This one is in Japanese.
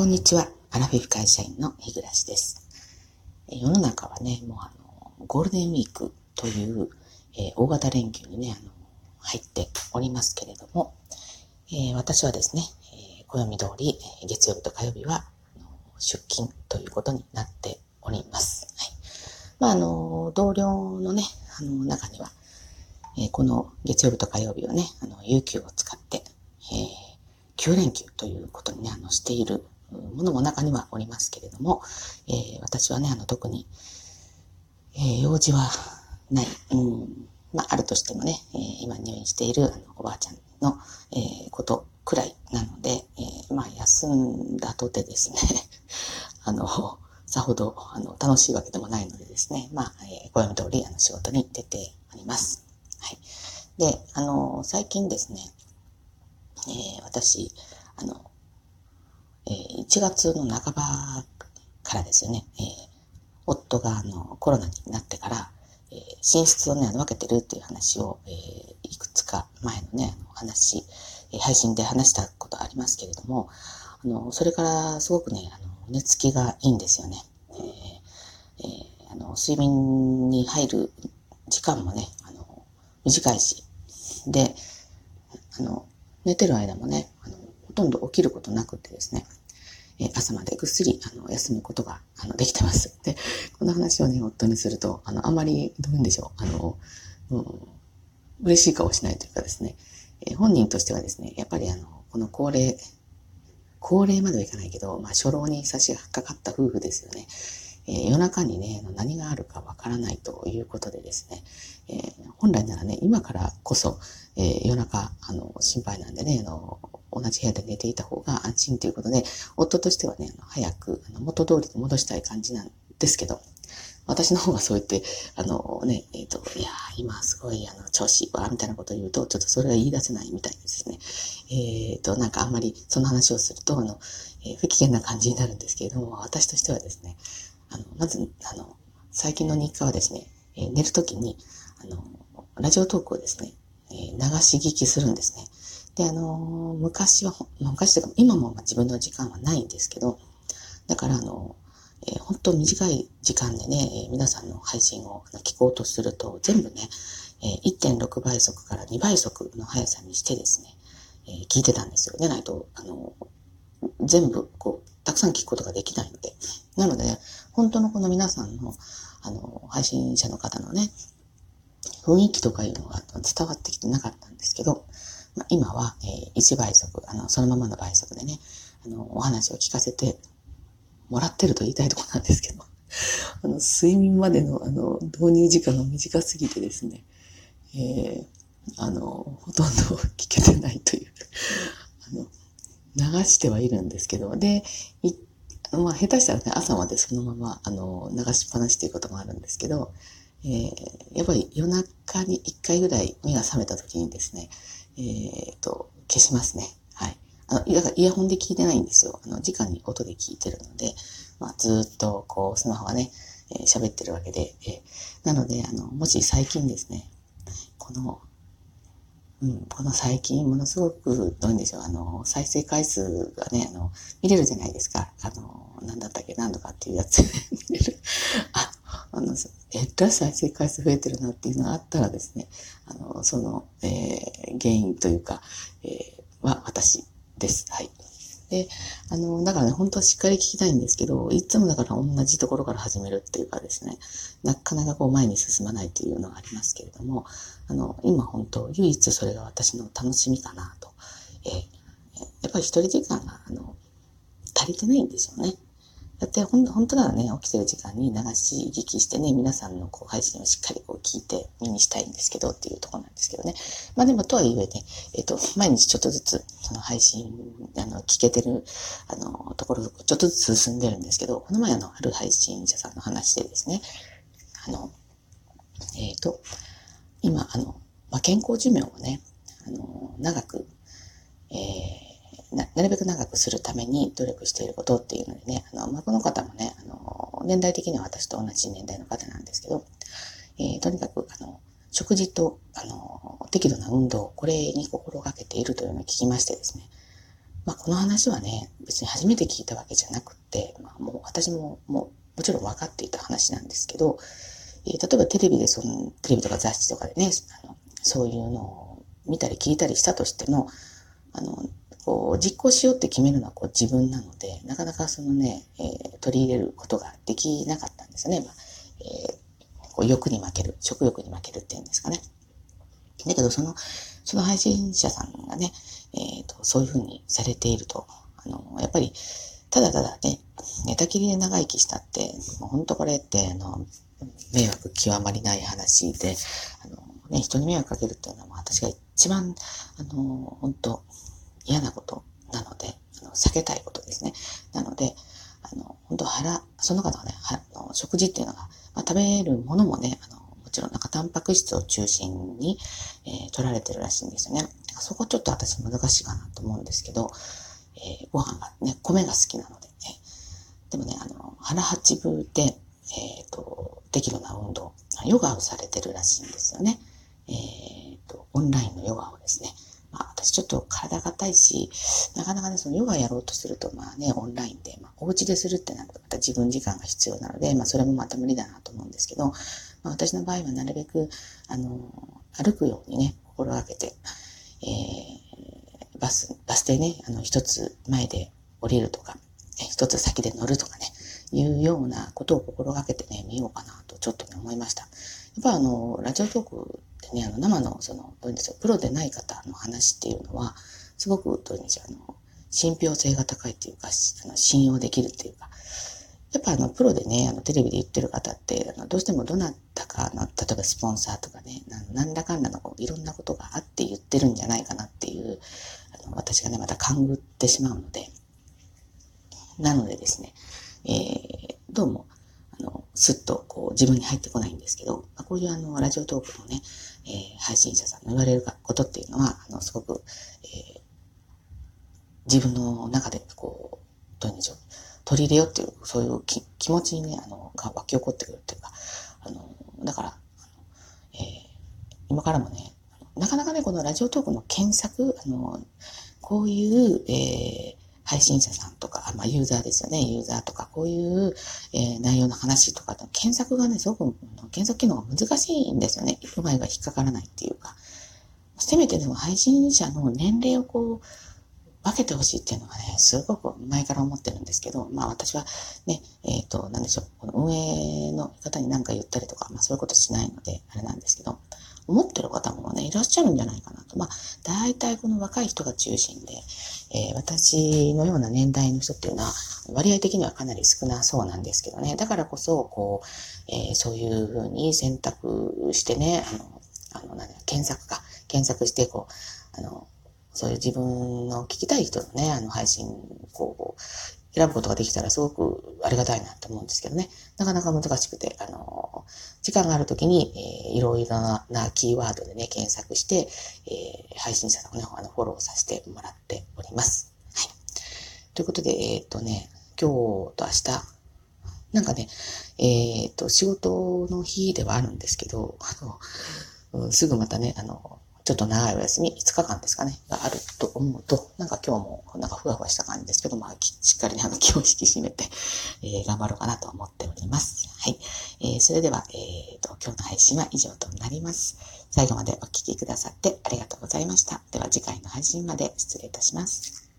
こんにちは。アラフィフ会社員の日暮です。世の中はね、もうあの、ゴールデンウィークという、えー、大型連休にね、あの、入っておりますけれども、えー、私はですね、えー、暦通り、月曜日と火曜日は、出勤ということになっております。はい。まあ、あの、同僚のね、あの、中には、えこの月曜日と火曜日をね、あの、有給を使って、え9連休ということにね、あの、しているものも中にはおりますけれども、えー、私はね、あの、特に、えー、用事はない。うん、まあ、あるとしてもね、えー、今入院しているあのおばあちゃんの、えー、ことくらいなので、えー、まあ、休んだとてですね、あの、さほど、あの、楽しいわけでもないのでですね、まあ、えー、暦通り、あの、仕事に出ております。はい。で、あの、最近ですね、えー、私、あの、え、1月の半ばからですよね、え、夫があのコロナになってから、え、寝室をね、あの分けてるっていう話を、え、いくつか前のね、あの話、え、配信で話したことありますけれども、あの、それからすごくね、あの、寝つきがいいんですよね。えーえー、あの、睡眠に入る時間もね、あの、短いし、で、あの、寝てる間もね、あの、ほとんど起きることなくてですね、え朝までぐっすり、あの、休むことが、あの、できてます。で、この話をね、夫にすると、あの、あまり、どういうんでしょう、あの、うん、嬉しい顔しないというかですね、え本人としてはですね、やっぱりあの、この高齢、高齢まではいかないけど、まあ、初老に差し掛かった夫婦ですよね。えー、夜中にね、何があるかわからないということでですね、えー、本来ならね、今からこそ、えー、夜中、あの、心配なんでね、あの、同じ部屋で寝ていた方が安心ということで、夫としてはね、早くあの元通りに戻したい感じなんですけど、私の方がそう言って、あのね、えっ、ー、と、いや今すごい、あの、調子いいわ、みたいなことを言うと、ちょっとそれが言い出せないみたいですね。えっ、ー、と、なんかあんまりその話をすると、あの、えー、不機嫌な感じになるんですけれども、私としてはですね、あの、まず、あの、最近の日課はですね、え寝るときに、あの、ラジオトークをですね、え流し聞きするんですね。で、あの、昔は、昔というか、今も自分の時間はないんですけど、だから、あの、えー、本当短い時間でね、えー、皆さんの配信を聞こうとすると、全部ね、えー、1.6倍速から2倍速の速さにしてですね、えー、聞いてたんですよ。でないと、あの、全部、こう、たくさん聞くことができないので。なので、ね、本当のこの皆さんの、あの、配信者の方のね、雰囲気とかいうのが伝わってきてなかったんですけど、まあ、今は、えー、1倍速、あの、そのままの倍速でね、あの、お話を聞かせてもらってると言いたいところなんですけど、あの、睡眠までの、あの、導入時間が短すぎてですね、えー、あの、ほとんど聞けてないという、あの、流してはいるんですけど、で、いまあ、下手したらね、朝までそのまま、あの、流しっぱなしということもあるんですけど、えー、やっぱり夜中に一回ぐらい目が覚めた時にですね、えっ、と、消しますね。はい。あの、だからイヤホンで聞いてないんですよ。あの、直に音で聞いてるので、まあ、ずっと、こう、スマホがね、えー、喋ってるわけで、えー、なので、あの、もし最近ですね、この、うん、この最近、ものすごく、どういうんでしょう、あの、再生回数がね、あの、見れるじゃないですか。あの、なんだったっけ、何度かっていうやつ、見れる。あ、あの、えっと、再生回数増えてるなっていうのがあったらですね、あの、その、えー、原因というか、えー、は私です。はい。で、あの、だからね、本当はしっかり聞きたいんですけど、いつもだから同じところから始めるっていうかですね、なかなかこう前に進まないというのがありますけれども、あの、今本当、唯一それが私の楽しみかなと。えー、やっぱり一人時間が、あの、足りてないんですよね。ってほん、本当ならね、起きてる時間に流し聞きしてね、皆さんのこう配信をしっかりこう聞いて見にしたいんですけどっていうとこなんですけどね。まあでもとはいえね、えっ、ー、と、毎日ちょっとずつ、その配信、あの、聞けてる、あの、ところ、ちょっとずつ進んでるんですけど、この前あの、ある配信者さんの話でですね、あの、えっ、ー、と、今、あの、まあ、健康寿命をね、あの、長く、えーななるべく長くするために努力していることっていうのでね、あの、まあ、この方もね、あの、年代的には私と同じ年代の方なんですけど、えー、とにかく、あの、食事と、あの、適度な運動、これに心がけているというのを聞きましてですね、まあ、この話はね、別に初めて聞いたわけじゃなくて、まあ、もう私ももうもちろん分かっていた話なんですけど、えー、例えばテレビでその、テレビとか雑誌とかでね、あのそういうのを見たり聞いたりしたとしても、あの、こう、実行しようって決めるのはこう自分なので、なかなかそのね、えー、取り入れることができなかったんですよね。まあえー、こう欲に負ける、食欲に負けるっていうんですかね。だけど、その、その配信者さんがね、えっ、ー、と、そういうふうにされていると、あの、やっぱり、ただただね、寝たきりで長生きしたって、もう本当これって、あの、迷惑極まりない話で、あの、ね、人に迷惑かけるっていうのは、私が一番、あの、本当嫌なことなので、あの避けたいことですね。なので、あの、本当腹、その方はね、はの食事っていうのが、まあ、食べるものもね、あの、もちろんなんかタンパク質を中心に、えー、取られてるらしいんですよね。そこちょっと私難しいかなと思うんですけど、えー、ご飯がね、米が好きなのでね。でもね、あの、腹八分で、えっ、ー、と、適度な運動、ヨガをされてるらしいんですよね。えっ、ー、と、オンラインのヨガをですね。私ちょっと体が硬いし、なかなかね、そのヨガやろうとすると、まあね、オンラインで、まあ、お家でするってなると、また自分時間が必要なので、まあ、それもまた無理だなと思うんですけど、まあ、私の場合はなるべく、あの、歩くようにね、心がけて、えー、バス、バス停ね、あの、一つ前で降りるとか、一つ先で乗るとかね、いうようなことを心がけてね、見ようかなとちょっとね、思いました。やっぱあの、ラジオトークってね、あの、生の、その、どういうんでしょう、プロでない方の話っていうのは、すごく、どういうんでしょう、あの、信憑性が高いっていうか、あの信用できるっていうか、やっぱあの、プロでね、あの、テレビで言ってる方って、あの、どうしてもどなたかの、例えばスポンサーとかね、何らかんらのいろんなことがあって言ってるんじゃないかなっていう、あの、私がね、また勘ぐってしまうので、なのでですね、えー、どうも、すっとこう自分に入ってこないんですけど、まあこういうあの、ラジオトークのね、えー、配信者さんの言われることっていうのは、あの、すごく、えー、自分の中でこう、どういうんでしょう、取り入れようっていう、そういう気気持ちにね、あの、が湧き起こってくるっていうか、あの、だから、えー、今からもね、なかなかね、このラジオトークの検索、あの、こういう、えー、配信者さんとか、まあ、ユーザーですよね、ユーザーとか、こういう、えー、内容の話とか、検索がね、すごく、検索機能が難しいんですよね。うまいが引っかからないっていうか。せめてでも配信者の年齢をこう、分けてほしいっていうのがね、すごく前から思ってるんですけど、まあ私はね、えっ、ー、と、なんでしょう、この運営の方に何か言ったりとか、まあそういうことしないので、あれなんですけど、思ってる方もね、いらっしゃるんじゃないかなと。まあ、大体この若い人が中心で、えー、私のような年代の人っていうのは、割合的にはかなり少なそうなんですけどね。だからこそ、こう、えー、そういうふうに選択してね、あの、あの、何検索か、検索して、こう、あの、そういう自分の聞きたい人のね、あの配信、こう、選ぶことができたらすごくありがたいなと思うんですけどね。なかなか難しくて、あの、時間があるときに、えー、いろいろなキーワードでね、検索して、えー、配信者さんをね、あの、フォローさせてもらっております。はい。ということで、えっ、ー、とね、今日と明日、なんかね、えっ、ー、と、仕事の日ではあるんですけど、あの、すぐまたね、あの、ちょっと長いお休み、5日間ですかね、があると思うと、なんか今日もなんかふわふわした感じですけど、まあ、しっかりね、あの気を引き締めて、えー、頑張ろうかなと思っております。はい。えー、それでは、えーと、今日の配信は以上となります。最後までお聴きくださってありがとうございました。では次回の配信まで失礼いたします。